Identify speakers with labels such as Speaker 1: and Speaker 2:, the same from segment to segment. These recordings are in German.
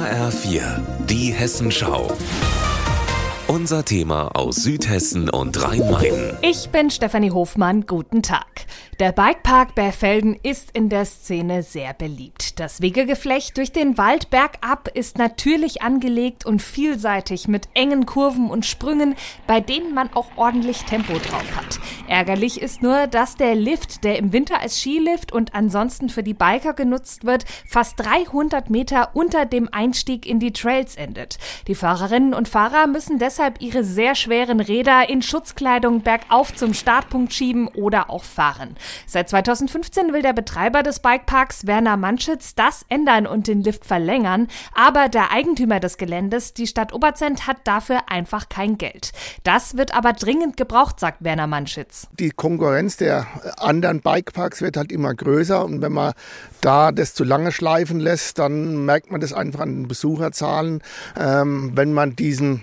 Speaker 1: HR4, die Hessenschau. Unser Thema aus Südhessen und Rhein-Main.
Speaker 2: Ich bin Stefanie Hofmann, guten Tag. Der Bikepark Berfelden ist in der Szene sehr beliebt. Das Wegegeflecht durch den Wald bergab ist natürlich angelegt und vielseitig mit engen Kurven und Sprüngen, bei denen man auch ordentlich Tempo drauf hat. Ärgerlich ist nur, dass der Lift, der im Winter als Skilift und ansonsten für die Biker genutzt wird, fast 300 Meter unter dem Einstieg in die Trails endet. Die Fahrerinnen und Fahrer müssen deshalb ihre sehr schweren Räder in Schutzkleidung bergauf zum Startpunkt schieben oder auch fahren. Seit 2015 will der Betreiber des Bikeparks Werner Manschitz das ändern und den Lift verlängern, aber der Eigentümer des Geländes, die Stadt Oberzent, hat dafür einfach kein Geld. Das wird aber dringend gebraucht, sagt Werner Manschitz.
Speaker 3: Die Konkurrenz der anderen Bikeparks wird halt immer größer und wenn man da das zu lange schleifen lässt, dann merkt man das einfach an den Besucherzahlen. Ähm, wenn man diesen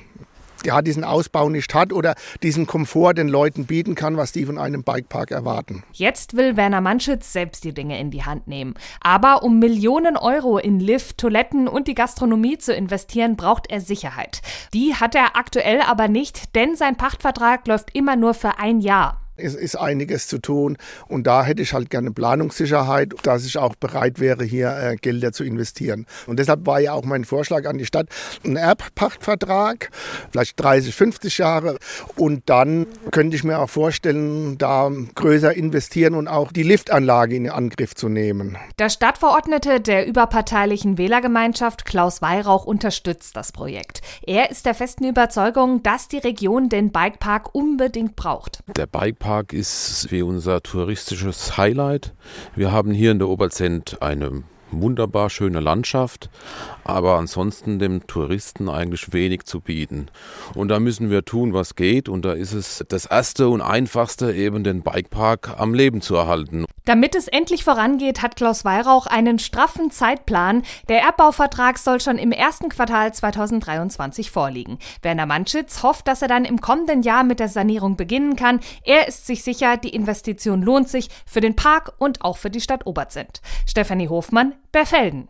Speaker 3: ja, diesen Ausbau nicht hat oder diesen Komfort den Leuten bieten kann, was die von einem Bikepark erwarten.
Speaker 2: Jetzt will Werner Manschitz selbst die Dinge in die Hand nehmen. Aber um Millionen Euro in Lift, Toiletten und die Gastronomie zu investieren, braucht er Sicherheit. Die hat er aktuell aber nicht, denn sein Pachtvertrag läuft immer nur für ein Jahr.
Speaker 3: Es ist einiges zu tun und da hätte ich halt gerne Planungssicherheit, dass ich auch bereit wäre, hier äh, Gelder zu investieren. Und deshalb war ja auch mein Vorschlag an die Stadt, ein Erbpachtvertrag, vielleicht 30, 50 Jahre und dann könnte ich mir auch vorstellen, da größer investieren und auch die Liftanlage in Angriff zu nehmen.
Speaker 2: Der Stadtverordnete der überparteilichen Wählergemeinschaft Klaus Weihrauch unterstützt das Projekt. Er ist der festen Überzeugung, dass die Region den Bikepark unbedingt braucht.
Speaker 4: Der Bikepark Park ist wie unser touristisches Highlight. Wir haben hier in der Oberzent eine wunderbar schöne Landschaft, aber ansonsten dem Touristen eigentlich wenig zu bieten. Und da müssen wir tun, was geht. Und da ist es das erste und einfachste, eben den Bikepark am Leben zu erhalten.
Speaker 2: Damit es endlich vorangeht, hat Klaus Weihrauch einen straffen Zeitplan. Der Erbbauvertrag soll schon im ersten Quartal 2023 vorliegen. Werner Manschitz hofft, dass er dann im kommenden Jahr mit der Sanierung beginnen kann. Er ist sich sicher, die Investition lohnt sich für den Park und auch für die Stadt Oberzent. Stefanie Hofmann, Berfelden.